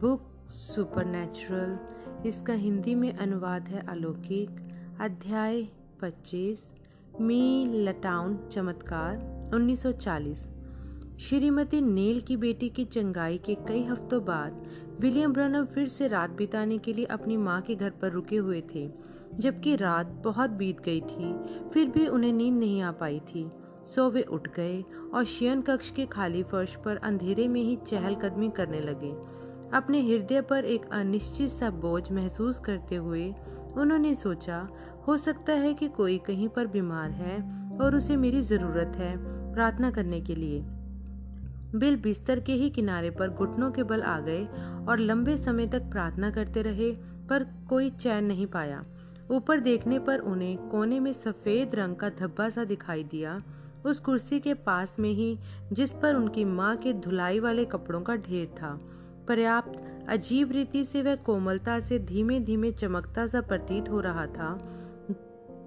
Book supernatural, इसका हिंदी में अनुवाद है अलौकिक, अध्याय 25 मी लटाउन चमत्कार 1940 श्रीमती नेल की बेटी की चंगाई के कई हफ्तों बाद, विलियम ब्रनम फिर से रात बिताने के लिए अपनी माँ के घर पर रुके हुए थे, जबकि रात बहुत बीत गई थी, फिर भी उन्हें नींद नहीं आ पाई थी। सो वे उठ गए और शयन कक्ष के खाली फर्श पर अंधेरे में ही चहलकदमी करने लगे। अपने हृदय पर एक अनिश्चित सा बोझ महसूस करते हुए उन्होंने सोचा, हो सकता है कि कोई कहीं पर बीमार है और उसे मेरी ज़रूरत है प्रार्थना करने के लिए। बिल बिस्तर के ही किनारे पर घुटनों के बल आ गए और लंबे समय तक प्रार्थना करते रहे, पर कोई चैन नहीं पाया। ऊपर देखने पर उन्हें कोने में सफ़ेद रंग का धब्बा सा दिखाई दिया, उस कुर्सी के पास में ही जिस पर उनकी माँ के धुलाई वाले कपड़ों का ढेर था। पर्याप्त अजीब रीति से वह कोमलता से धीमे धीमे चमकता सा प्रतीत हो रहा था,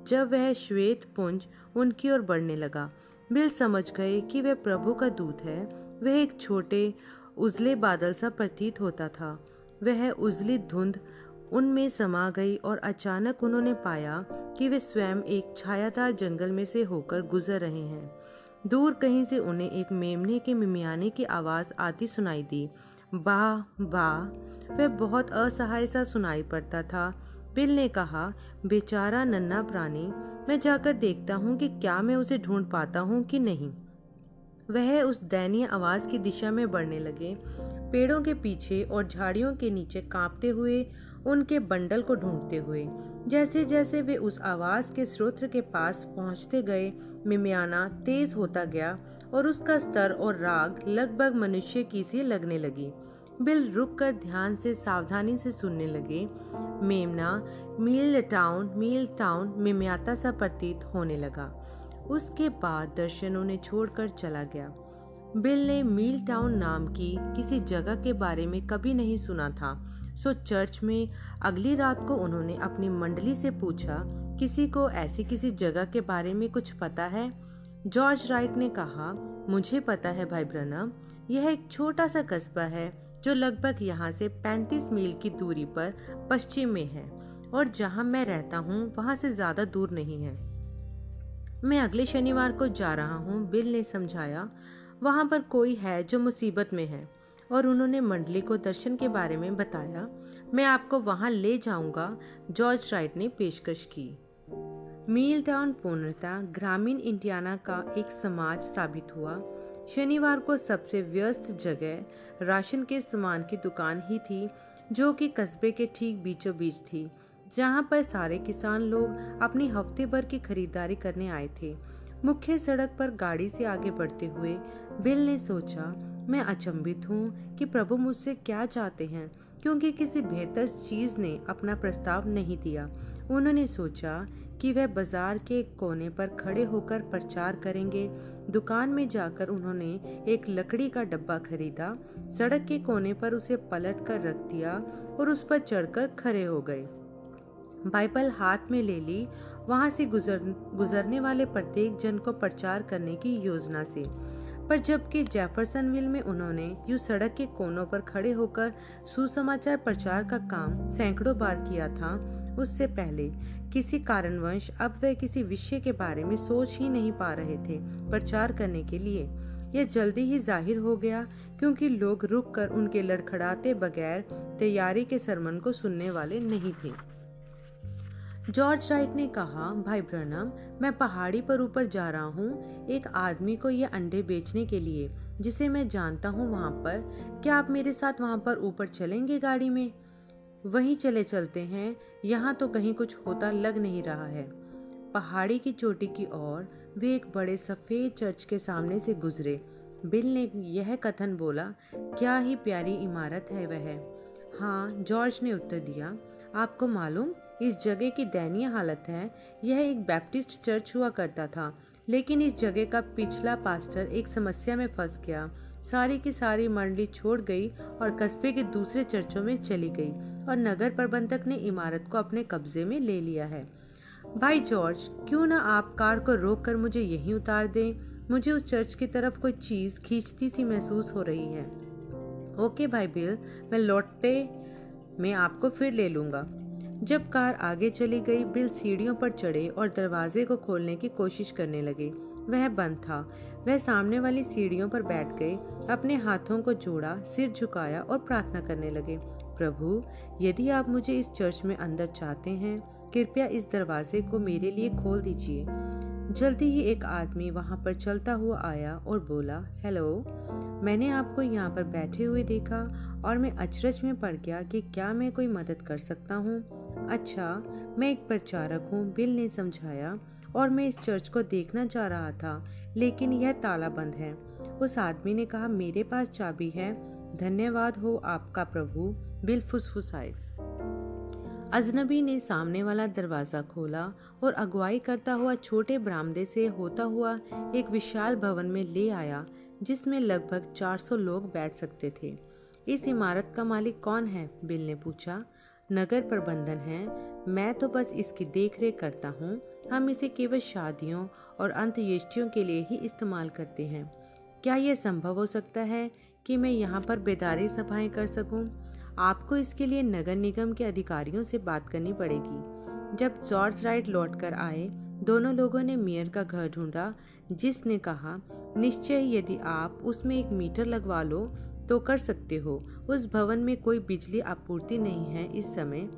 जब वह श्वेत पुंज उनकी ओर बढ़ने लगा। बिल समझ गए कि वह प्रभु का दूत है। वह एक छोटे, उजले बादल सा प्रतीत होता था। वह उजली धुंध उनमें समा गई और अचानक उन्होंने पाया कि वे स्वयं एक छायादार जंगल में से होकर गुजर रहे हैं। दूर कहीं से उन्हें एक मेमने के मिमियाने की आवाज़ आती सुनाई दी। वाह वाह वह बहुत असहाय सा सुनाई पड़ता था। बिल ने कहा, बेचारा नन्ना प्राणी, मैं जाकर देखता हूँ कि क्या मैं उसे ढूंढ पाता हूँ कि नहीं। वह उस दयनीय आवाज़ की दिशा में बढ़ने लगे। पेड़ों के पीछे और झाड़ियों के नीचे कांपते हुए, उनके बंडल को ढूंढते हुए जैसे जैसे वे उस आवाज़ के स्रोत के पास पहुँचते गए, मिमियाना तेज होता गया और उसका स्तर और राग लगभग मनुष्य की सी लगने लगी। बिल रुक कर ध्यान से, सावधानी से सुनने लगे। मेमना, मील टाउन मील टाउन मिम्याता सा प्रतीत होने लगा। उसके बाद दर्शन उन्हें छोड़कर चला गया। बिल ने मील टाउन नाम की किसी जगह के बारे में कभी नहीं सुना था। सो चर्च में अगली रात को उन्होंने अपनी मंडली से पूछा, किसी को ऐसी किसी जगह के बारे में कुछ पता है? जॉर्ज राइट ने कहा, मुझे पता है भाई ब्रनम यह एक छोटा सा कस्बा है जो लगभग यहाँ से 35 मील की दूरी पर पश्चिम में है और जहाँ मैं रहता हूँ, वहाँ से ज़्यादा दूर नहीं है। मैं अगले शनिवार को जा रहा हूँ, बिल ने समझाया। वहाँ पर कोई है जो मुसीबत में है और उन्होंने मंडली को दर्शन के बारे में बताया। मैं आपको वहाँ ले जाऊँगा, जॉर्ज राइट ने पेशकश की। मील टाउन पूर्णता ग्रामीण इंडियाना का एक समाज साबित हुआ। शनिवार को सबसे व्यस्त जगह राशन के सामान की दुकान ही थी, जो कि कस्बे के ठीक बीचों बीच थी, जहाँ पर सारे किसान लोग अपनी हफ़्ते भर की खरीदारी करने आए थे। मुख्य सड़क पर गाड़ी से आगे बढ़ते हुए बिल ने सोचा, मैं अचंभित हूँ कि प्रभु मुझसे क्या चाहते हैं, क्योंकि किसी बेहतर चीज़ ने अपना प्रस्ताव नहीं दिया। उन्होंने सोचा कि वह बाज़ार के एक कोने पर खड़े होकर प्रचार करेंगे। दुकान में जाकर उन्होंने एक लकड़ी का डब्बा खरीदा। सड़क के कोने पर उसे पलट कर रख दिया और उस पर चढ़कर खड़े हो गए। बाइबल हाथ में ले ली। वहाँ से गुजर, गुजरने वाले प्रत्येक जन को प्रचार करने की योजना से। पर जबकि जेफरसनविल में उन्होंने यू सड़क के कोनों पर खड़े होकर सुसमाचार प्रचार का काम सैकड़ों बार किया था, उससे पहले किसी कारणवश अब वह किसी विषय के बारे में सोच ही नहीं पा रहे थे प्रचार करने के लिए। यह जल्दी ही ज़ाहिर हो गया, क्योंकि लोग रुक कर उनके लड़खड़ाते बगैर तैयारी के सरमन को सुनने वाले नहीं थे। जॉर्ज राइट ने कहा, भाई ब्रनम, मैं पहाड़ी पर ऊपर जा रहा हूँ। एक आदमी को ये अंडे बेचने के लिए, जिसे मैं जानता हूँ वहाँ पर, क्या आप मेरे साथ वहाँ पर ऊपर चलेंगे गाड़ी में? वहीं चले चलते हैं। यहाँ तो कहीं कुछ होता लग नहीं रहा है। पहाड़ी की चोटी की ओर वे एक बड़े सफ़ेद चर्च के सामने से गुजरे। बिल ने यह कथन बोला, क्या ही प्यारी इमारत है वह। हाँ जॉर्ज ने उत्तर दिया, आपको मालूम, इस जगह की दयनीय हालत है। यह एक बैप्टिस्ट चर्च हुआ करता था, लेकिन इस जगह का पिछला पास्टर एक समस्या में फंस गया। सारी की सारी मंडली छोड़ गई और कस्बे के दूसरे चर्चों में चली गई और नगर प्रबंधक ने इमारत को अपने कब्जे में ले लिया है। भाई जॉर्ज, क्यों ना आप कार को रोक कर मुझे यहीं उतार दें? मुझे उस चर्च की तरफ़ कोई चीज़ खींचती सी महसूस हो रही है। ओके भाई बिल, मैं लौटते मैं आपको फिर ले लूँगा। जब कार आगे चली गई, बिल सीढ़ियों पर चढ़े और दरवाजे को खोलने की कोशिश करने लगे। वह बंद था। वह सामने वाली सीढ़ियों पर बैठ गए अपने हाथों को जोड़ा, सिर झुकाया और प्रार्थना करने लगे, प्रभु, यदि आप मुझे इस चर्च में अंदर चाहते हैं, कृपया इस दरवाजे को मेरे लिए खोल दीजिए। जल्दी ही एक आदमी वहाँ पर चलता हुआ आया और बोला, हेलो, मैंने आपको यहाँ पर बैठे हुए देखा और मैं अचरज में पड़ गया कि क्या मैं कोई मदद कर सकता हूँ। अच्छा मैं एक प्रचारक हूँ, बिल ने समझाया। और मैं इस चर्च को देखना चाह रहा था, लेकिन यह ताला बंद है। उस आदमी ने कहा, मेरे पास चाबी है, धन्यवाद हो आपका प्रभु, बिल फुसफुसाए। अजनबी ने सामने वाला दरवाज़ा खोला और अगुवाई करता हुआ छोटे बरामदे से होता हुआ एक विशाल भवन में ले आया, जिसमें लगभग 400 लोग बैठ सकते थे। इस इमारत का मालिक कौन है? बिल ने पूछा। नगर प्रबंधन है। मैं तो बस इसकी देखरेख करता हूँ। हम इसे केवल शादियों और अंत्येष्टियों के लिए ही इस्तेमाल करते हैं। क्या यह संभव हो सकता है कि मैं यहाँ पर बेदारी सभाएँ कर सकूँ? आपको इसके लिए नगर निगम के अधिकारियों से बात करनी पड़ेगी। जब जॉर्ज राइट लौट कर आए, दोनों लोगों ने मेयर का घर ढूंढा, जिसने कहा, निश्चय यदि आप उसमें एक मीटर लगवा लो तो कर सकते हो। उस भवन में कोई बिजली आपूर्ति नहीं है इस समय।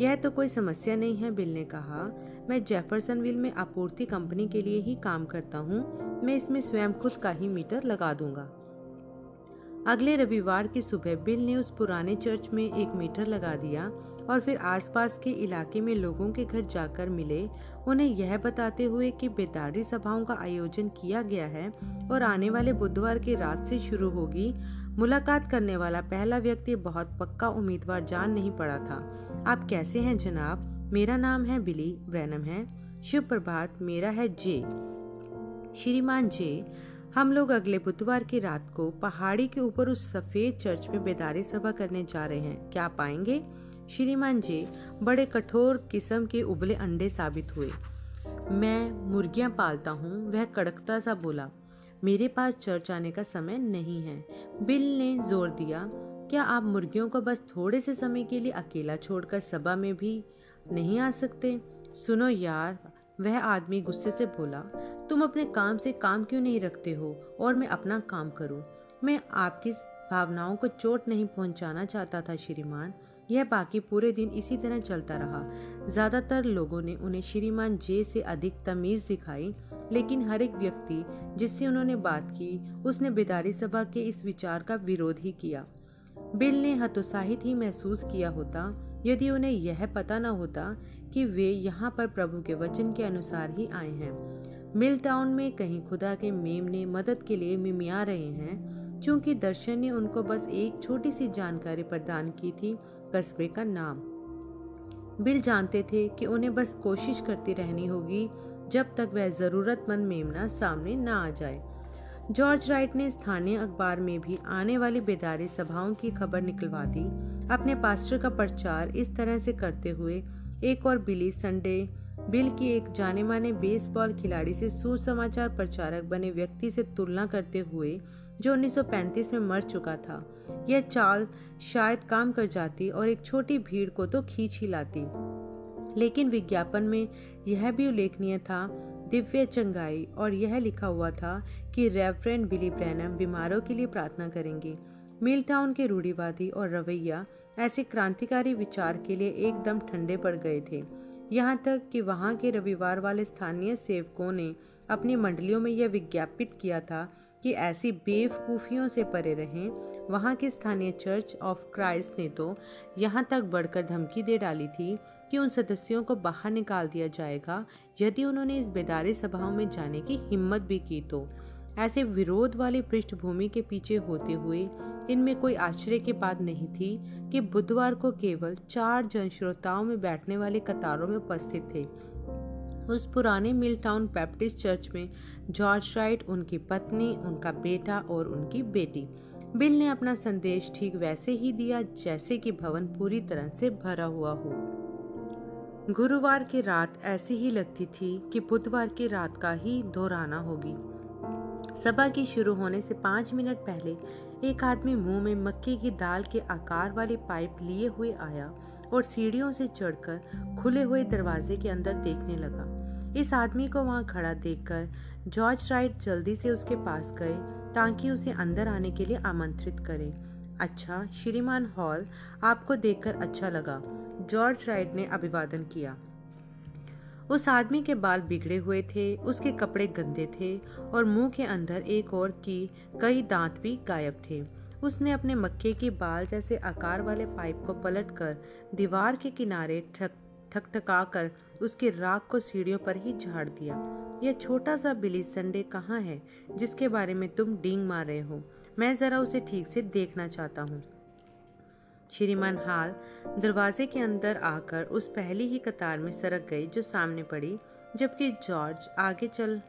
यह तो कोई समस्या नहीं है, बिल ने कहा। मैं जेफरसनविल में आपूर्ति कंपनी के लिए ही काम करता हूँ। मैं इसमें स्वयं खुद का ही मीटर लगा दूँगा। अगले रविवार की सुबह बिल ने उस पुराने चर्च में एक मीटर लगा दिया और फिर आसपास के इलाके में लोगों के घर जाकर मिले। उन्हें यह बताते हुए कि बेदारी सभाओं का आयोजन किया गया है और आने वाले बुधवार की रात से शुरू होगी। मुलाकात करने वाला पहला व्यक्ति बहुत पक्का उम्मीदवार जान नहीं पड़ा था। आप कैसे हैं जनाब? मेरा नाम है बिली ब्रैनम है। शुभ प्रभात, मेरा है जे। श्रीमान जे, हम लोग अगले बुधवार की रात को पहाड़ी के ऊपर उस सफ़ेद चर्च में बेदारी सभा करने जा रहे हैं। क्या पाएँगे? श्रीमान जी, बड़े कठोर किस्म के उबले अंडे साबित हुए। मैं मुर्गियाँ पालता हूँ, वह कड़कता सा बोला, मेरे पास चर्च आने का समय नहीं है। बिल ने ज़ोर दिया, क्या आप मुर्गियों को बस थोड़े से समय के लिए अकेला छोड़कर सभा में भी नहीं आ सकते। सुनो यार, वह आदमी गुस्से से बोला, तुम अपने काम से काम क्यों नहीं रखते हो? और मैं अपना काम करूँ? मैं आपकी भावनाओं को चोट नहीं पहुंचाना चाहता था, श्रीमान। यह बाकी पूरे दिन इसी तरह चलता रहा। ज़्यादातर लोगों ने उन्हें श्रीमान जे से अधिक तमीज दिखाई, लेकिन हर एक व्यक्ति जिससे उन्होंने बात की, उसने बेदारी सभा के इस विचार का विरोध ही किया। बिल ने हतोत्साहित ही महसूस किया होता। यदि उन्हें यह पता न होता कि वे यहाँ पर प्रभु के वचन के अनुसार ही आए हैं। मिल टाउन में कहीं खुदा के मेम ने मदद के लिए मिमिया रहे हैं, चूँकि दर्शन ने उनको बस एक छोटी सी जानकारी प्रदान की थी, कस्बे का नाम। बिल जानते थे कि उन्हें बस कोशिश करती रहनी होगी, जब तक वह जरूरतमंद मेमना सामने न आ जाए। जॉर्ज राइट ने स्थानीय अखबार में भी आने वाली बेदारी सभाओं की खबर निकलवा दी। अपने पास्टर का प्रचार इस तरह से करते हुए, एक और बिली संडे, बिल की एक जाने माने बेसबॉल खिलाड़ी से सुसमाचार प्रचारक बने व्यक्ति से तुलना करते हुए, जो 1935 में मर चुका था। यह चाल शायद काम कर जाती और एक छोटी भीड़ को तो खींच ही लाती। लेकिन विज्ञापन में यह भी उल्लेखनीय था, दिव्य चंगाई, और यह लिखा हुआ था कि रेवरेंड बिली ब्रैनम बीमारों के लिए प्रार्थना करेंगे। मिल टाउन के रूढ़ीवादी और रवैया ऐसे क्रांतिकारी विचार के लिए एकदम ठंडे पड़ गए थे। यहाँ तक कि वहाँ के रविवार वाले स्थानीय सेवकों ने अपनी मंडलियों में यह विज्ञापित किया था कि ऐसी बेवकूफियों से परे रहें। वहाँ के स्थानीय चर्च ऑफ़ क्राइस्ट ने तो यहाँ तक बढ़कर धमकी दे डाली थी कि उन सदस्यों को बाहर निकाल दिया जाएगा, यदि उन्होंने इस बेदारी सभाओं में जाने की हिम्मत भी की तो। ऐसे विरोध वाली पृष्ठभूमि के पीछे होते हुए इनमें कोई आश्चर्य की बात नहीं थी कि बुधवार को केवल चार जन श्रोताओं में बैठने वाले कतारों में उपस्थित थे। उस पुराने मिल टाउन बैप्टिस्ट चर्च में जॉर्ज राइट, उनकी पत्नी, उनका बेटा और उनकी बेटी। बिल ने अपना संदेश ठीक वैसे ही दिया जैसे कि भवन पूरी तरह से भरा हुआ हो। गुरुवार की रात ऐसी ही लगती थी कि बुधवार की रात का ही दोहराना होगी। सभा की शुरू होने से पाँच मिनट पहले एक आदमी मुँह में मक्के की दाल के आकार वाली पाइप लिए हुए आया और सीढ़ियों से चढ़कर खुले हुए दरवाजे के अंदर देखने लगा। इस आदमी को वहाँ खड़ा देखकर जॉर्ज राइट जल्दी से उसके पास गए ताकि उसे अंदर आने के लिए आमंत्रित करें। अच्छा श्रीमान हॉल, आपको देखकर अच्छा लगा। जॉर्ज राइट ने अभिवादन किया। उस आदमी के बाल बिगड़े हुए थे, उसके कपड़े गंदे थे और मुँह के अंदर एक और की कई दांत भी गायब थे। उसने अपने मक्के की बाल जैसे आकार वाले पाइप को पलटकर दीवार के किनारे ठक ठकठका कर उसकी राख को सीढ़ियों पर ही झाड़ दिया। यह छोटा सा बिली संडे कहाँ है, जिसके बारे में तुम डींग मार रहे हो? मैं जरा उसे ठीक से देखना चाहता हूँ। श्रीमान हाल दरवाजे के अंदर आकर उस पहली ही कतार में सरक गई जो सामने पड़ी, जबकि जॉर्ज आगे चल,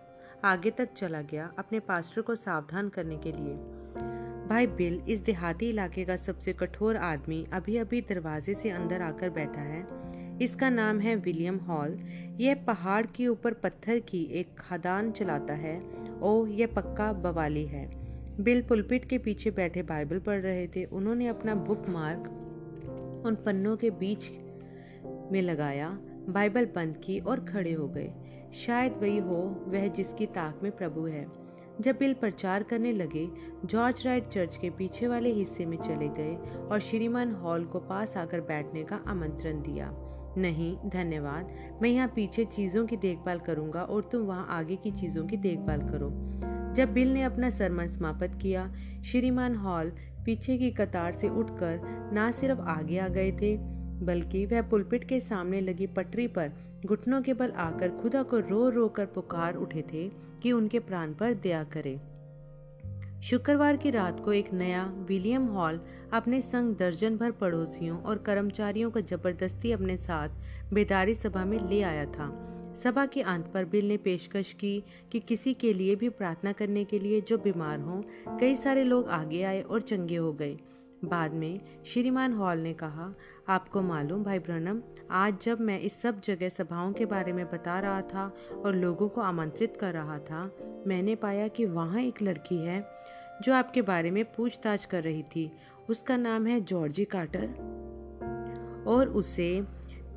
आगे तक चला गया अपने पास्टर को सावधान करने के लिए। भाई बिल, इस देहाती इलाके का सबसे कठोर आदमी अभी अभी दरवाजे से अंदर आकर बैठा है। इसका नाम है विलियम हॉल। यह पहाड़ के ऊपर पत्थर की एक खदान चलाता है। ओ यह पक्का बवाली है। बिल पुलपिट के पीछे बैठे बाइबल पढ़ रहे थे। उन्होंने अपना बुक मार्क उन पन्नों के बीच में लगाया, बाइबल बंद की और खड़े हो गए। शायद वही हो, वह जिसकी ताक में प्रभु है। जब बिल प्रचार करने लगे, जॉर्ज राइट चर्च के पीछे वाले हिस्से में चले गए और श्रीमान हॉल को पास आकर बैठने का आमंत्रण दिया। नहीं, धन्यवाद, मैं यहाँ पीछे चीज़ों की देखभाल करूँगा और तुम वहाँ आगे की चीज़ों की देखभाल करो। जब बिल ने अपना सरमन समाप्त किया, श्रीमान हॉल पीछे की कतार से उठकर न सिर्फ़ आगे आ गए थे, बल्कि वह पुलपिट के सामने लगी पटरी पर घुटनों के बल आकर खुदा को रो रो कर पुकार उठे थे कि उनके प्राण पर दया करे। शुक्रवार की रात को एक नया विलियम हॉल अपने संग दर्जन भर पड़ोसियों और कर्मचारियों को ज़बरदस्ती अपने साथ बेदारी सभा में ले आया था। सभा के अंत पर बिल ने पेशकश की कि किसी के लिए भी प्रार्थना करने के लिए जो बीमार हो, कई सारे लोग आगे आए और चंगे हो गए। बाद में श्रीमान हॉल ने कहा, आपको मालूम भाई ब्रनम, आज जब मैं इस सब जगह सभाओं के बारे में बता रहा था और लोगों को आमंत्रित कर रहा था, मैंने पाया कि वहाँ एक लड़की है, जो आपके बारे में पूछताछ कर रही थी। उसका नाम है जॉर्जी कार्टर और उसे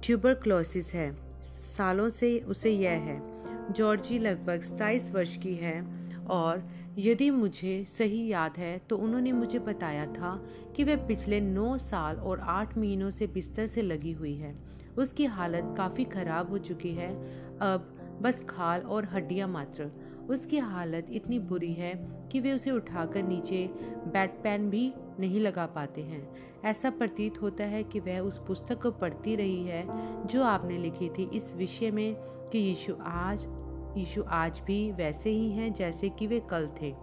ट्यूबरक्लोसिस है। सालों से उसे यह है। जॉर्जी लगभग सताईस वर्ष की है और यदि मुझे सही याद है तो उन्होंने मुझे बताया था कि वह पिछले नौ साल और आठ महीनों से बिस्तर से लगी हुई है। उसकी हालत काफ़ी ख़राब हो चुकी है। अब बस खाल और हड्डियाँ मात्र। उसकी हालत इतनी बुरी है कि वे उसे उठाकर नीचे बैट पैन भी नहीं लगा पाते हैं। ऐसा प्रतीत होता है कि वह उस पुस्तक को पढ़ती रही है, जो आपने लिखी थी। इस विषय में कि यीशु आज यीशु आज भी वैसे ही हैं जैसे कि वे कल थे।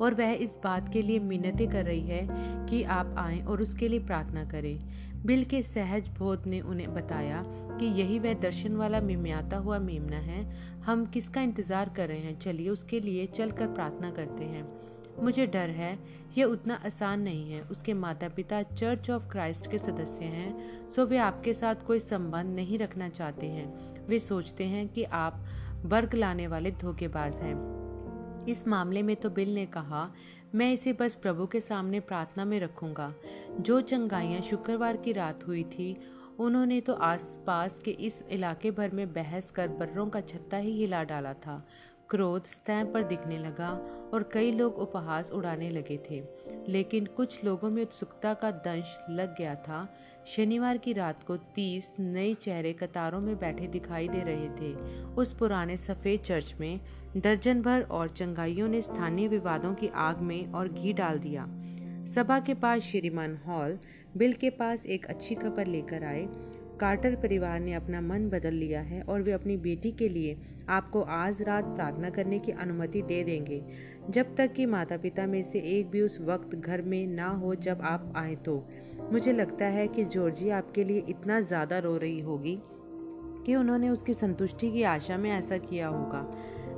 और वह इस बात के लिए मिन्नतें कर रही है कि आप आएँ और उसके लिए प्रार्थना करें। बिल के सहज बोध ने उन्हें बताया कि यही वह दर्शन वाला मिमियाता हुआ मेमना है। हम किसका इंतज़ार कर रहे हैं? चलिए उसके लिए चलकर प्रार्थना करते हैं। मुझे डर है, यह उतना आसान नहीं है। उसके माता पिता चर्च ऑफ़ क्राइस्ट के सदस्य हैं सो वे आपके साथ कोई संबंध नहीं रखना चाहते हैं। वे सोचते हैं कि आप वर्ग लाने वाले धोखेबाज हैं। इस मामले में तो बिल ने कहा मैं इसे बस प्रभु के सामने प्रार्थना में रखूँगा। जो चंगाइयाँ शुक्रवार की रात हुई थी, उन्होंने तो आसपास के इस इलाके भर में बहस कर बर्रों का छत्ता ही हिला डाला था। क्रोध स्तैं पर दिखने लगा और कई लोग उपहास उड़ाने लगे थे। लेकिन कुछ लोगों में उत्सुकता का दंश लग गया था। शनिवार की रात को तीस नए चेहरे कतारों में बैठे दिखाई दे रहे थे। उस पुराने सफ़ेद चर्च में दर्जन भर और चंगाइयों ने स्थानीय विवादों की आग में और घी डाल दिया। सभा के पास श्रीमान हॉल, बिल के पास एक अच्छी खबर लेकर आए। कार्टर परिवार ने अपना मन बदल लिया है और वे अपनी बेटी के लिए आपको आज रात प्रार्थना करने की अनुमति दे देंगे। जब तक कि माता पिता में से एक भी उस वक्त घर में ना हो जब आप आए तो। मुझे लगता है कि जॉर्जी आपके लिए इतना ज़्यादा रो रही होगी कि उन्होंने उसकी संतुष्टि की आशा में ऐसा किया होगा।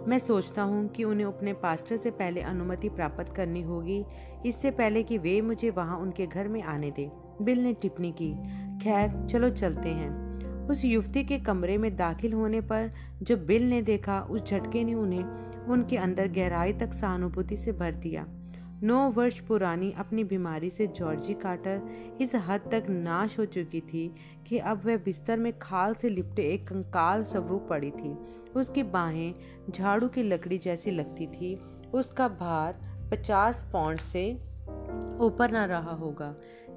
मैं सोचता हूँ कि उन्हें अपने पास्टर से पहले अनुमति प्राप्त करनी होगी। इससे पहले कि वे मुझे वहाँ उनके घर में आने दें। बिल ने टिप्पणी की। खैर, चलो चलते हैं। उस युवती के कमरे में दाखिल होने पर जो बिल ने देखा, उस झटके ने उन्हें उनके अंदर गहराई तक सहानुभूति से भर दिया। नौ वर्ष पुरानी अपनी बीमारी से जॉर्जी कार्टर इस हद तक नाश हो चुकी थी कि अब वह बिस्तर में खाल से लिपटे एक कंकाल स्वरूप पड़ी थी। उसकी बाहें झाड़ू की लकड़ी जैसी लगती थी। उसका भार पचास पौंड से ऊपर न रहा होगा।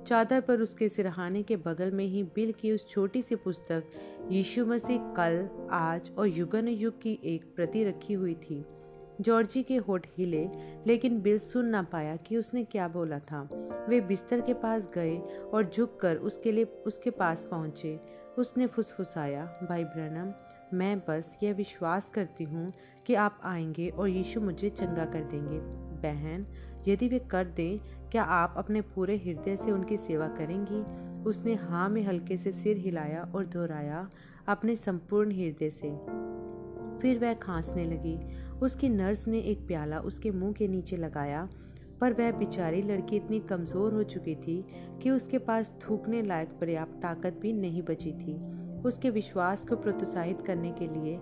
चादर पर उसके सिरहाने के बगल में ही बिल की उस छोटी सी पुस्तक यीशु मसीह कल, आज और युगन युग की एक प्रति रखी हुई थी। जॉर्जी के होठ हिले, लेकिन बिल सुन ना पाया कि उसने क्या बोला था। वे बिस्तर के पास गए और झुककर उसके लिए, उसके पास पहुँचे। उसने फुसफुसाया, भाई ब्रनम, मैं बस यह विश्वास करती हूँ कि आप आएँगे और यीशु मुझे चंगा कर देंगे। बहन, यदि वे कर दें क्या आप अपने पूरे हृदय से उनकी सेवा करेंगी? उसने हाँ में हल्के से सिर हिलाया और दोहराया, अपने संपूर्ण हृदय से। फिर वह खांसने लगी। उसकी नर्स ने एक प्याला उसके मुँह के नीचे लगाया, पर वह बेचारी लड़की इतनी कमज़ोर हो चुकी थी कि उसके पास थूकने लायक पर्याप्त ताकत भी नहीं बची थी। उसके विश्वास को प्रोत्साहित करने के लिए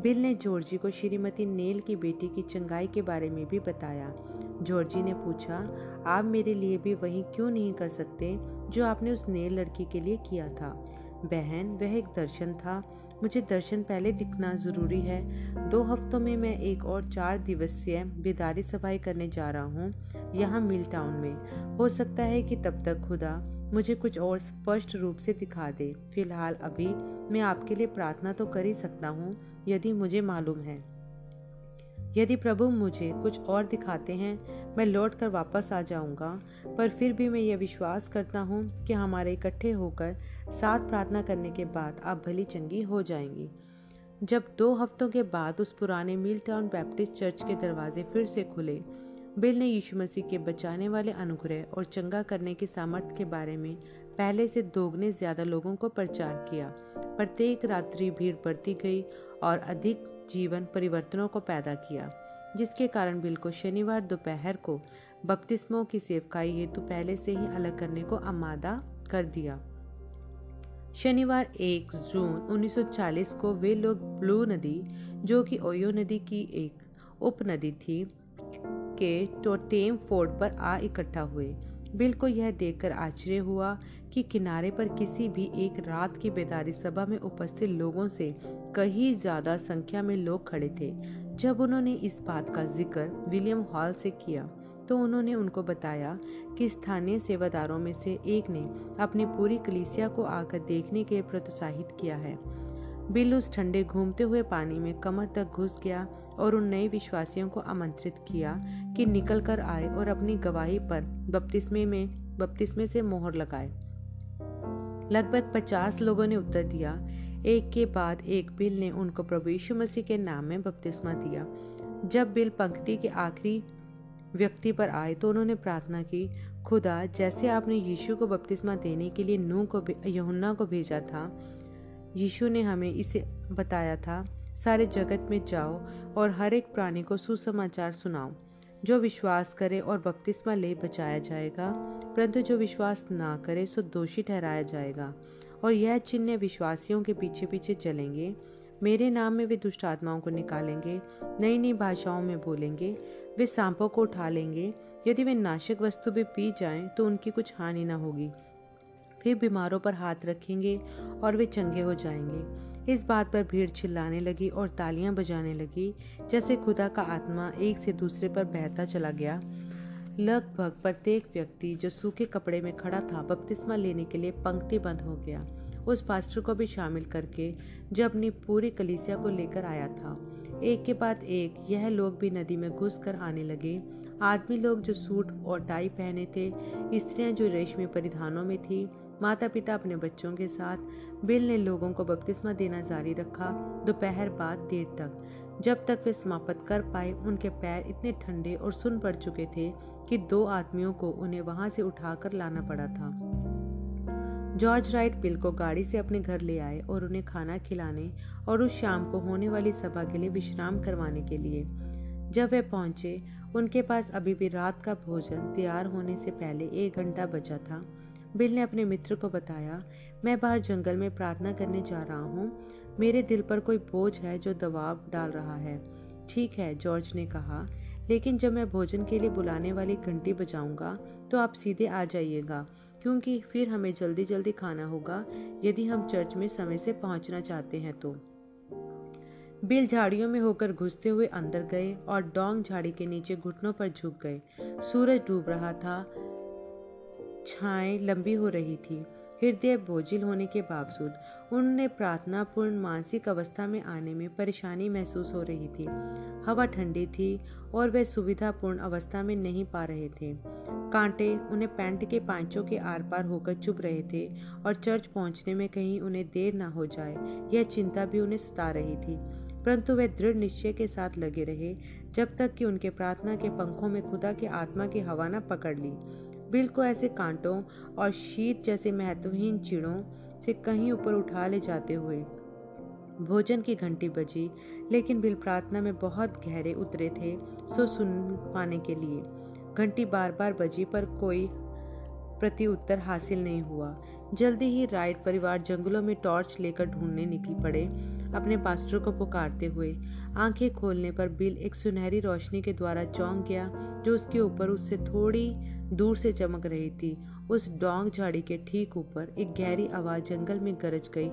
बिल ने जॉर्जी को श्रीमती नेल की बेटी की चंगाई के बारे में भी बताया। जॉर्जी ने पूछा, आप मेरे लिए भी वही क्यों नहीं कर सकते जो आपने उस नेल लड़की के लिए किया था? बहन, वह एक दर्शन था। मुझे दर्शन पहले दिखना ज़रूरी है। दो हफ्तों में मैं एक और चार दिवसीय बेदारी सफ़ाई करने जा रहा हूँ, यहाँ मिल टाउन में। हो सकता है कि तब तक, खुदा। मुझे कुछ और स्पष्ट रूप से दिखा दे। फ़िलहाल अभी मैं आपके लिए प्रार्थना तो कर ही सकता हूँ, यदि मुझे मालूम है। यदि प्रभु मुझे कुछ और दिखाते हैं, मैं लौट कर वापस आ जाऊँगा, पर फिर भी मैं यह विश्वास करता हूँ कि हमारे इकट्ठे होकर साथ प्रार्थना करने के बाद आप भली चंगी हो जाएँगी। जब दो हफ्तों के बाद उस पुराने मिल टाउन बैप्टिस्ट चर्च के दरवाजे फिर से खुले बिल ने यीशु मसीह के बचाने वाले अनुग्रह और चंगा करने के सामर्थ्य के बारे में पहले से दोगुने ज़्यादा लोगों को प्रचार किया। प्रत्येक रात्रि भीड़ बढ़ती गई और अधिक जीवन परिवर्तनों को पैदा किया, जिसके कारण बिल को शनिवार दोपहर को बपतिस्मों की सेवकाई हेतु पहले से ही अलग करने को आमादा कर दिया। शनिवार 1 जून 1940 को वे लोग ब्लू नदी, जो कि ओयो नदी की एक उप नदी थी के टोटेम फोर्ट पर आ इकट्ठा हुए। बिल को यह देखकर आश्चर्य हुआ कि किनारे पर किसी भी एक रात की बेदारी सभा में उपस्थित लोगों से कहीं ज़्यादा संख्या में लोग खड़े थे। जब उन्होंने इस बात का ज़िक्र विलियम हॉल से किया तो उन्होंने उनको बताया कि स्थानीय सेवादारों में से एक ने अपनी पूरी कलीसिया को आकर देखने के लिए प्रोत्साहित किया है। बिल उस ठंडे घूमते हुए पानी में कमर तक घुस गया और उन नए विश्वासियों को आमंत्रित किया कि निकल कर आए और अपनी गवाही पर बपतिस्मे में, बपतिस्मे से मोहर लगाए। लगभग पचास लोगों ने उत्तर दिया। एक के बाद एक बिल ने उनको प्रभु यीशु मसीह के नाम में बपतिस्मा दिया। जब बिल पंक्ति के आखिरी व्यक्ति पर आए तो उन्होंने प्रार्थना की, खुदा, जैसे आपने यीशु को बपतिस्मा देने के लिए नूह को यहुन्ना को भेजा था यीशु ने हमें इसे बताया था, सारे जगत में जाओ और हर एक प्राणी को सुसमाचार सुनाओ। जो विश्वास करे और बपतिस्मा ले बचाया जाएगा, परंतु जो विश्वास ना करे, सो दोषी ठहराया जाएगा। और यह चिन्ह विश्वासियों के पीछे पीछे चलेंगे। मेरे नाम में वे दुष्ट आत्माओं को निकालेंगे नई नई भाषाओं में बोलेंगे, वे सांपों को उठा लेंगे। यदि वे नाशक वस्तु भी पी जाएँ तो उनकी कुछ हानि न होगी। वे बीमारों पर हाथ रखेंगे और वे चंगे हो जाएँगे। इस बात पर भीड़ चिल्लाने लगी और तालियाँ बजाने लगी, जैसे खुदा का आत्मा एक से दूसरे पर बहता चला गया। लगभग प्रत्येक व्यक्ति जो सूखे कपड़े में खड़ा था, बपतिस्मा लेने के लिए पंक्ति बंद हो गया। उस पास्टर को भी शामिल करके जो अपनी पूरी कलीसिया को लेकर आया था। एक के बाद एक, यह लोग भी नदी में घुस कर आने लगे। आदमी लोग जो सूट और टाई पहने थे, स्त्रियाँ जो रेशमी परिधानों में थी माता पिता अपने बच्चों के साथ बिल ने लोगों को बपतिस्मा देना जारी रखा दोपहर बाद देर तक। जब तक वे समाप्त कर पाए, उनके पैर इतने ठंडे और सुन पड़ चुके थे कि दो आदमियों को उन्हें वहाँ से उठाकर लाना पड़ा था। जॉर्ज राइट बिल को गाड़ी से अपने घर ले आए और उन्हें खाना खिलाने और उस शाम को होने वाली सभा के लिए विश्राम करवाने के लिए। जब वे पहुँचे, उनके पास अभी भी रात का भोजन तैयार होने से पहले एक घंटा बचा था। बिल ने अपने मित्र को बताया, मैं बाहर जंगल में प्रार्थना करने जा रहा हूँ। मेरे दिल पर कोई बोझ है जो दबाव डाल रहा है। ठीक है, जॉर्ज ने कहा, लेकिन जब मैं भोजन के लिए बुलाने वाली घंटी बजाऊँगा तो आप सीधे आ जाइएगा, क्योंकि फिर हमें जल्दी जल्दी खाना होगा, यदि हम चर्च में समय से पहुँचना चाहते हैं तो। बिल झाड़ियों में होकर घुसते हुए अंदर गए और डोंग झाड़ी के नीचे घुटनों पर झुक गए। सूरज डूब रहा था। छाएँ लंबी हो रही थी। हृदय बोझिल होने के बावजूद उन्हें प्रार्थनापूर्ण मानसिक अवस्था में आने में परेशानी महसूस हो रही थी। हवा ठंडी थी और वे सुविधापूर्ण अवस्था में नहीं पा रहे थे। कांटे उन्हें पैंट के पाँचों के आर पार होकर चुप रहे थे और चर्च पहुँचने में कहीं उन्हें देर ना हो जाए, यह चिंता भी उन्हें सता रही थी। परंतु वे दृढ़ निश्चय के साथ लगे रहे, जब तक कि उनके प्रार्थना के पंखों में खुदा के आत्मा की हवा न पकड़ ली। बिल को ऐसे कांटों और शीत जैसे महत्वहीन चिड़ों से कहीं ऊपर उठा ले जाते हुए। भोजन की घंटी बजी, लेकिन बिल प्रार्थना में बहुत गहरे उतरे थे, सो सुन पाने के लिए। घंटी बार बार बजी, पर कोई प्रति उत्तर हासिल नहीं हुआ। जल्दी ही राइट परिवार जंगलों में टॉर्च लेकर ढूँढने निकल पड़े, अपने पास्टर को पुकारते हुए। आँखें खोलने पर बिल एक सुनहरी रोशनी के द्वारा चौंक गया, जो उसके ऊपर उससे थोड़ी दूर से चमक रही थी। उस डोंग झाड़ी के ठीक ऊपर एक गहरी आवाज़ जंगल में गरज गई।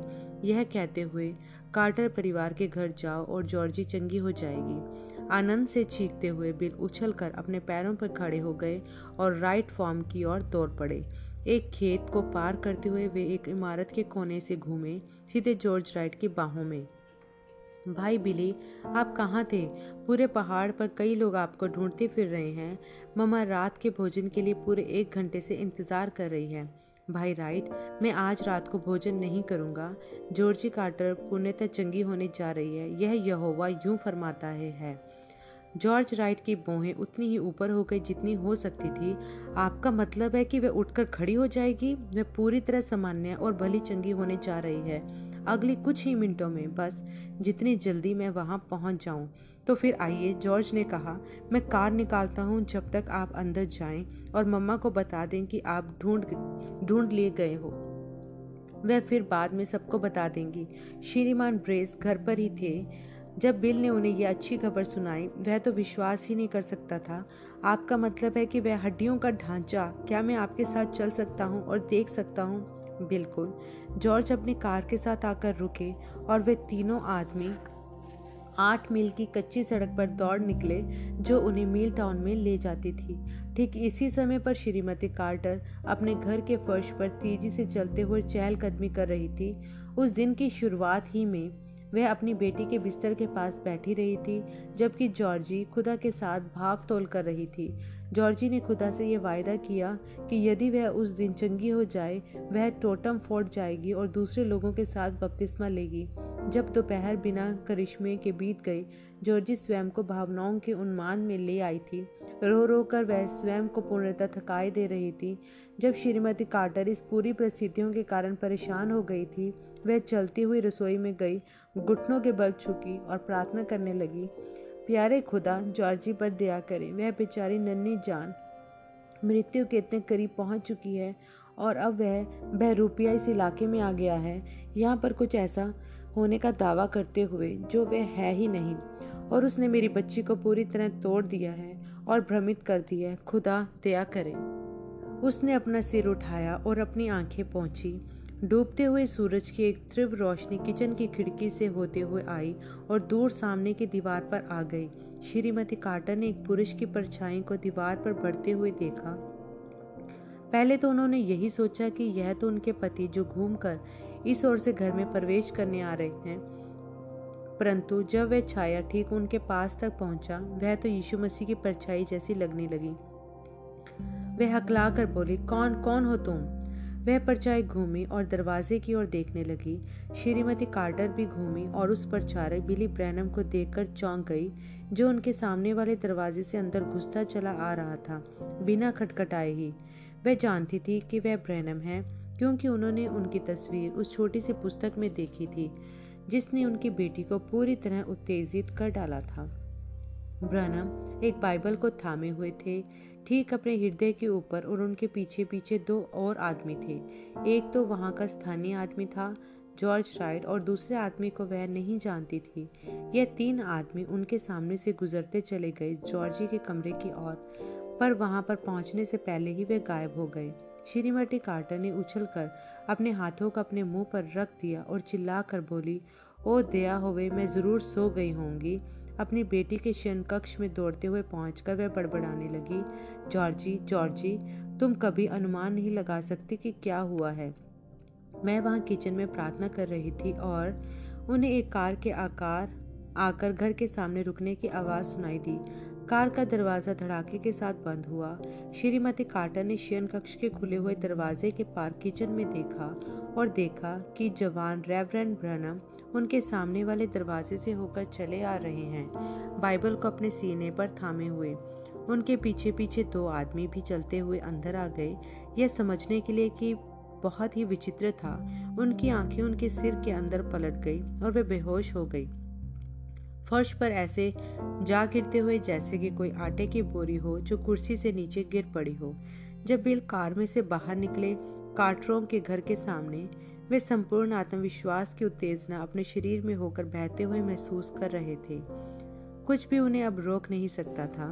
यह कहते हुए, कार्टर परिवार के घर जाओ और जॉर्जी चंगी हो जाएगी। आनंद से चीखते हुए बिल उछलकर अपने पैरों पर खड़े हो गए और राइट फॉर्म की ओर दौड़ पड़े। एक खेत को पार करते हुए वे एक इमारत के कोने से घूमे, सीधे जॉर्ज राइट की बाहों में। भाई बिली आप कहाँ थे? पूरे पहाड़ पर कई लोग आपको ढूंढते फिर रहे हैं। ममा रात के भोजन के लिए पूरे एक घंटे से इंतज़ार कर रही है। भाई राइट मैं आज रात को भोजन नहीं करूँगा। जॉर्जी कार्टर पुण्यतः चंगी होने जा रही है। यह यहोवा यूँ फरमाता है, है। जॉर्ज राइट की बोहें उतनी ही ऊपर हो गई जितनी हो सकती थी। आपका मतलब है कि वह उठकर खड़ी हो जाएगी? वह पूरी तरह सामान्य और भली चंगी होने जा रही है। अगली कुछ ही मिनटों में बस जितनी जल्दी मैं वहाँ पहुँच जाऊँ। तो फिर आइए, जॉर्ज ने कहा, मैं कार निकालता हूँ जब तक आप अंदर जाएँ और मम्मा को बता दें कि आप ढूंढ ढूंढ लिए गए हो। वह फिर बाद में सबको बता देंगी। श्रीमान ब्रेस घर पर ही थे। जब बिल ने उन्हें यह अच्छी खबर सुनाई, वह तो विश्वास ही नहीं कर सकता था। आपका मतलब है कि वह हड्डियों का ढांचा, क्या मैं आपके साथ चल सकता हूँ और देख सकता हूँ? बिल्कुल। जॉर्ज अपनी कार के साथ आकर रुके और वे तीनों आदमी आठ मील की कच्ची सड़क पर दौड़ निकले, जो उन्हें मील टाउन में ले जाती थी। ठीक इसी समय पर श्रीमती कार्टर अपने घर के फर्श पर तेज़ी से चलते हुए चहलकदमी कर रही थी। उस दिन की शुरुआत ही में वह अपनी बेटी के बिस्तर के पास बैठी रही थी, जबकि जॉर्जी खुदा के साथ भाव तोल कर रही थी। जॉर्जी ने खुदा से यह वायदा किया कि यदि वह उस दिन चंगी हो जाए, वह टोटम फोर्ट जाएगी और दूसरे लोगों के साथ बपतिस्मा लेगी। जब दोपहर बिना करिश्मे के बीत गई, जॉर्जी स्वयं को भावनाओं के उन्मान में ले आई थी। रो रो कर वह स्वयं को पूर्णतः थकाई दे रही थी। जब श्रीमती कार्टर इस पूरी परिस्थितियों के कारण परेशान हो गई थी, वह चलती हुई रसोई में गई, घुटनों के बल छुकी और प्रार्थना करने लगी प्यारे खुदा जॉर्जी पर दया करें, वह बेचारी नन्ही जान, मृत्यु के इतने करीब पहुँच चुकी है, और अब वह बहरूपिया इस इलाके में आ गया है। यहाँ पर कुछ ऐसा होने का दावा करते हुए, जो वह है ही नहीं, और उसने मेरी बच्ची को पूरी तरह तोड़ दिया है और भ्रमित कर दिया है। खुदा, दया करें। उसने अपना सिर उठाया और अपनी आँखें पहुँची डूबते हुए सूरज की एक तीव्र रोशनी किचन की खिड़की से होते हुए आई और दूर सामने की दीवार पर आ गई। श्रीमती कार्टर ने एक पुरुष की परछाई को दीवार पर बढ़ते हुए देखा। पहले तो उन्होंने यही सोचा कि यह तो उनके पति जो घूमकर इस ओर से घर में प्रवेश करने आ रहे हैं। परंतु जब वह छाया ठीक उनके पास तक पहुँचा, वह तो यीशु मसीह की परछाई जैसी लगने लगी। वह हकला कर बोली, कौन कौन हो तुम? वह परछाई घूमी और दरवाजे की ओर देखने लगी। श्रीमती कार्टर भी घूमी और उस परछाई बिली ब्रैनम को देखकर चौंक गई, जो उनके सामने वाले दरवाजे से अंदर घुसता चला आ रहा था, बिना खटखटाए ही। वह जानती थी कि वह ब्रैनम है, क्योंकि उन्होंने उनकी तस्वीर उस छोटी सी पुस्तक में देखी थी, जिसने उनकी बेटी को पूरी तरह उत्तेजित कर डाला था। ब्रनम एक बाइबल को थामे हुए थे ठीक अपने हृदय के ऊपर और उनके पीछे पीछे दो और आदमी थे। एक तो वहाँ का स्थानीय आदमी था, जॉर्ज राइट, और दूसरे आदमी को वह नहीं जानती थी। यह तीन आदमी उनके सामने से गुजरते चले गए जॉर्जी के कमरे की ओर, पर वहाँ पर पहुँचने से पहले ही वे गायब हो गए। श्रीमती कार्टर ने उछलकर अपने हाथों को अपने मुँह पर रख दिया और चिल्लाकर बोली, ओ, दया होवे, मैं ज़रूर सो गई होंगी। अपनी बेटी के शयन कक्ष में दौड़ते हुए पहुंचकर वह बड़बड़ाने लगी, जॉर्जी जॉर्जी, तुम कभी अनुमान नहीं लगा सकती कि क्या हुआ है। मैं वहाँ किचन में प्रार्थना कर रही थी और उन्हें एक कार के आकार, आकर घर के सामने रुकने की आवाज़ सुनाई दी। कार का दरवाज़ा धड़ाके के साथ बंद हुआ। श्रीमती कार्टर ने शयन कक्ष के खुले हुए दरवाजे के पार किचन में देखा और देखा कि जवान रेवरेंड ब्रनम उनके सामने वाले दरवाजे से होकर चले आ रहे हैं। बाइबल को अपने सीने पर थामे हुए। उनके पीछे पीछे दो आदमी भी चलते हुए अंदर आ गए। यह समझने के लिए कि बहुत ही विचित्र था। उनकी आँखें उनके सिर के अंदर पलट गई और वे बेहोश हो गई। फर्श पर ऐसे जा गिरते हुए जैसे कि कोई आटे की बोरी हो जो कुर्सी से नीचे गिर पड़ी हो। जब बिल कार में से बाहर निकले कार्टरों के घर के सामने वे संपूर्ण आत्मविश्वास की उत्तेजना अपने शरीर में होकर बहते हुए महसूस कर रहे थे। कुछ भी उन्हें अब रोक नहीं सकता था।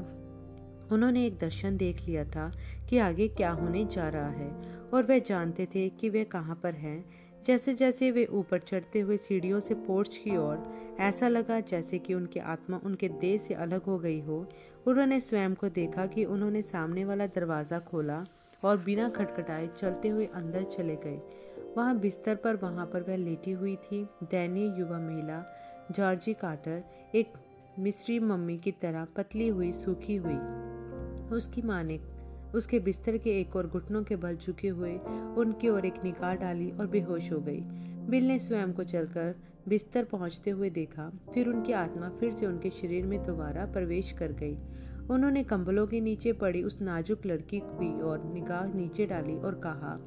उन्होंने एक दर्शन देख लिया था कि आगे क्या होने जा रहा है और वे जानते थे कि वे कहाँ पर हैं। जैसे जैसे वे ऊपर चढ़ते हुए सीढ़ियों से पोर्च की ओर, ऐसा लगा जैसे कि उनकी आत्मा उनके देह से अलग हो गई हो। उन्होंने स्वयं को देखा कि उन्होंने सामने वाला दरवाज़ा खोला और बिना खटखटाए चलते हुए अंदर चले गए। वहाँ बिस्तर पर वहाँ पर वह लेटी हुई थी। दैनीय युवा महिला, जॉर्जी कार्टर, एक मिस्री मम्मी की तरह पतली हुई, सूखी हुई। उसकी माँ ने उसके बिस्तर के एक और घुटनों के बल झुके हुए उनकी ओर एक निगाह डाली और बेहोश हो गई। बिल ने स्वयं को चलकर बिस्तर पहुँचते हुए देखा, फिर उनकी आत्मा फिर से उनके शरीर में दोबारा प्रवेश कर गई। उन्होंने कंबलों के नीचे पड़ी उस नाजुक लड़की की और निगाह नीचे डाली और कहा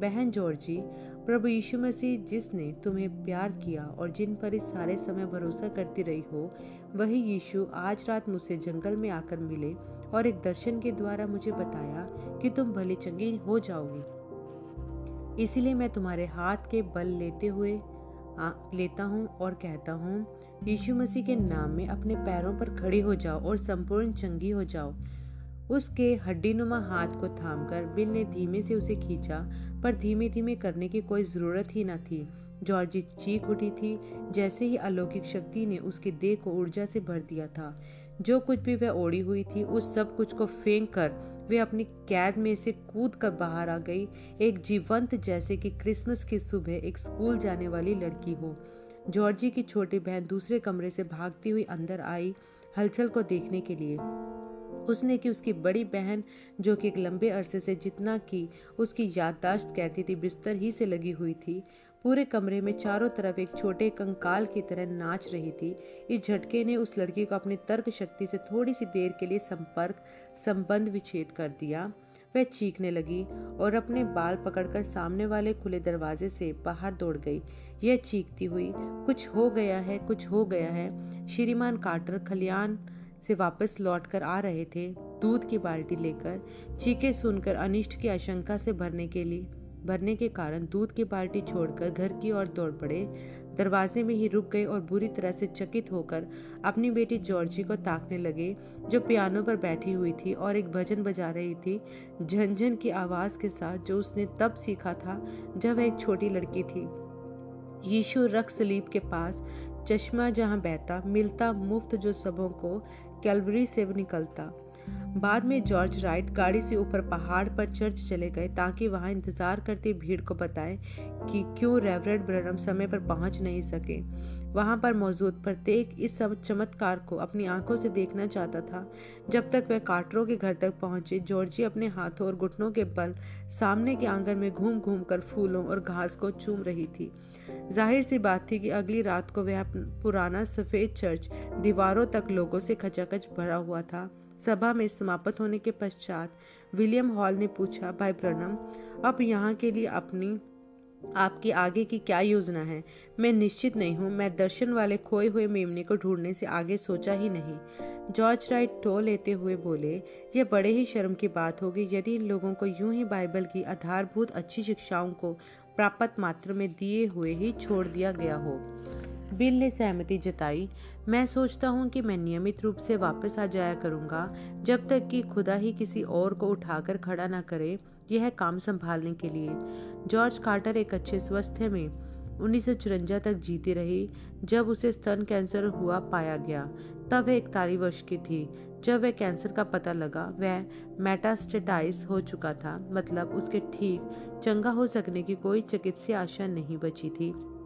बहन जॉर्जी प्रभु यीशु मसीह जिसने तुम्हें प्यार किया और जिन पर इस सारे समय भरोसा करती रही हो वही यीशु आज रात मुझसे जंगल में आकर मिले और एक दर्शन के द्वारा मुझे बताया कि तुम भली चंगी हो जाओगी। इसीलिए मैं तुम्हारे हाथ के बल लेते हुए आ, लेता हूँ और कहता हूँ यीशु मसीह के नाम में अपने पैरों पर खड़ी हो जाओ और संपूर्ण चंगी हो जाओ। उसके हड्डीनुमा हाथ को थामकर बिल ने धीमे से उसे खींचा पर धीमे धीमे करने की कोई ज़रूरत ही न थी। जॉर्जी चीख उठी थी, जैसे ही अलौकिक शक्ति ने उसके देह को ऊर्जा से भर दिया था। जो कुछ भी वह ओढ़ी हुई थी, उस सब कुछ को फेंक कर वे अपनी कैद में से कूद कर बाहर आ गई। एक जीवंत जैसे कि क्रिसमस की सुबह एक स्कूल जाने वाली लड़की हो। जॉर्जी की छोटी बहन दूसरे कमरे से भागती हुई अंदर आई हलचल को देखने के लिए। उसने कि उसकी बड़ी बहन, जो कि एक लंबे अरसे से जितना की उसकी याददाश्त कहती थी, बिस्तर ही से लगी हुई थी। पूरे कमरे में चारों तरफ़ एक छोटे कंकाल की तरह नाच रही थी। इस झटके ने उस लड़की को अपनी तर्क शक्ति से थोड़ी सी देर के लिए संपर्क, संबंध विच्छेद कर दिया। वह चीखने लगी और अपने बाल पकड़कर सामने वाले खुले दरवाजे से बाहर दौड़ गई। यह चीखती हुई, कुछ हो गया है, कुछ हो गया है। श्रीमान कार्टर, खलियान से वापस लौटकर आ रहे थे, दूध की बाल्टी लेकर, चीखे सुनकर अनिष्ट की आशंका से भरने के लिए। भरने के कारण दूध की बाल्टी छोड़कर घर की ओर दौड़ पड़े। दरवाजे में ही रुक गए और बुरी तरह से चकित होकर अपनी बेटी जॉर्जी को ताकने लगे, जो पियानो पर बैठी हुई थी और एक भजन बजा रही थी, झंझन की आवाज़ के साथ जो उसने तब सीखा था जब वह एक छोटी लड़की थी। यीशु रख सलीब के पास चश्मा जहाँ बहता, मिलता मुफ़्त जो सबों को कैलवरी से निकलता। बाद में जॉर्ज राइट गाड़ी से ऊपर पहाड़ पर चर्च चले गए ताकि वहाँ इंतज़ार करती भीड़ को बताएँ कि क्यों रेवरेंड ब्रनम समय पर पहुँच नहीं सके। वहाँ पर मौजूद प्रत्येक इस सब चमत्कार को अपनी आँखों से देखना चाहता था। जब तक वह कार्टरों के घर तक पहुँचे, जॉर्जी अपने हाथों और घुटनों के बल सामने के आँगन में घूम घूम कर फूलों और घास को चूम रही थी। ज़ाहिर सी बात थी कि अगली रात को वह पुराना सफ़ेद चर्च दीवारों तक लोगों से खचाखच भरा हुआ था। सभा में समाप्त होने के पश्चात विलियम हॉल ने पूछा, भाई प्रणम, अब यहाँ के लिए अपनी, आपकी आगे की क्या योजना है? मैं निश्चित नहीं हूँ। मैं दर्शन वाले खोए हुए मेमने को ढूँढने से आगे सोचा ही नहीं। जॉर्ज राइट टो लेते हुए बोले, यह बड़े ही शर्म की बात होगी यदि इन लोगों को यूँ ही बाइबल की आधारभूत अच्छी शिक्षाओं को प्राप्त मात्र में दिए हुए ही छोड़ दिया गया हो। बिल ने सहमति जताई। मैं सोचता हूँ कि मैं नियमित रूप से वापस आ जाया करूँगा, जब तक कि खुदा ही किसी और को उठाकर खड़ा ना करे, यह काम संभालने के लिए। जॉर्ज कार्टर एक अच्छे स्वास्थ्य में, उन्नीस तक जीती रही, जब उसे स्तन कैंसर हुआ पाया गया, तब वह इकतालीस वर्ष की थी। जब वह कैंसर का पता लगा, वह मेटास्टेटाइज हो चुका था मतलब उसके ठीक, चंगा हो सकने की कोई चिकित्सीय आशा नहीं बची थी।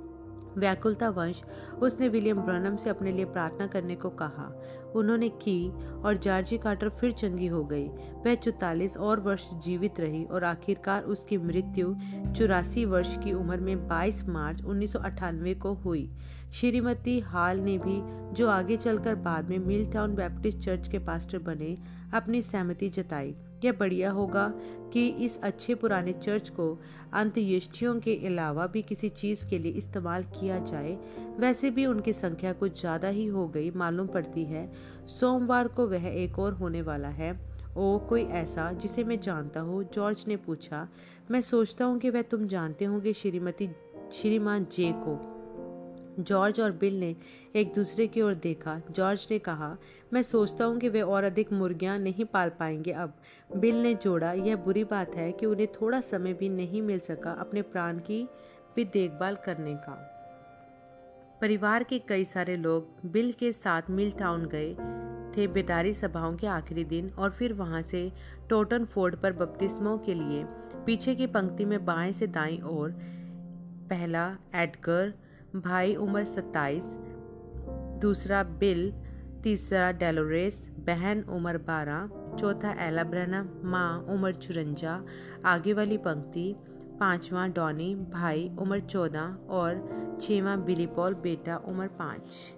व्याकुलता वंश उसने विलियम ब्रनम से अपने लिए प्रार्थना करने को कहा। उन्होंने की और जॉर्जी कार्टर फिर चंगी हो गई। वह चौतालीस और वर्ष जीवित रही और आखिरकार उसकी मृत्यु चौरासी वर्ष की उम्र में 22 मार्च उन्नीस सौ अठानवे को हुई। श्रीमती हाल ने भी, जो आगे चलकर बाद में मिल टाउन बैप्टिस्ट चर्च के पास्टर बने, अपनी सहमति जताई। यह बढ़िया होगा कि इस अच्छे पुराने चर्च को अंत्येष्टियों के अलावा भी किसी चीज़ के लिए इस्तेमाल किया जाए, वैसे भी उनकी संख्या कुछ ज़्यादा ही हो गई, मालूम पड़ती है। सोमवार को वह एक और होने वाला है। ओ, कोई ऐसा जिसे मैं जानता हूँ। जॉर्ज ने पूछा, मैं सोचता हूँ कि वह तुम जानते होंगे श्रीमती, श्रीमान जे को। जॉर्ज और बिल ने एक दूसरे की ओर देखा। जॉर्ज ने कहा, मैं सोचता हूँ कि वे और अधिक मुर्गियाँ नहीं पाल पाएँगे अब। बिल ने जोड़ा, यह बुरी बात है कि उन्हें थोड़ा समय भी नहीं मिल सका अपने प्राण की भी देखभाल करने का। परिवार के कई सारे लोग बिल के साथ मिल टाउन गए थे बेदारी सभाओं के आखिरी दिन और फिर वहाँ से टोटन फोर्ड पर बपतिस्मों के लिए पीछे की पंक्ति में बाएँ से दाएँ ओर पहला एडगर भाई उम्र सत्ताईस, दूसरा बिल तीसरा डेलोरेस, बहन उम्र बारह, चौथा एलाब्रना, माँ उम्र चुरंजा, आगे वाली पंक्ति, पांचवा डॉनी, भाई उम्र चौदह और छवा बिलीपॉल बेटा उम्र पाँच।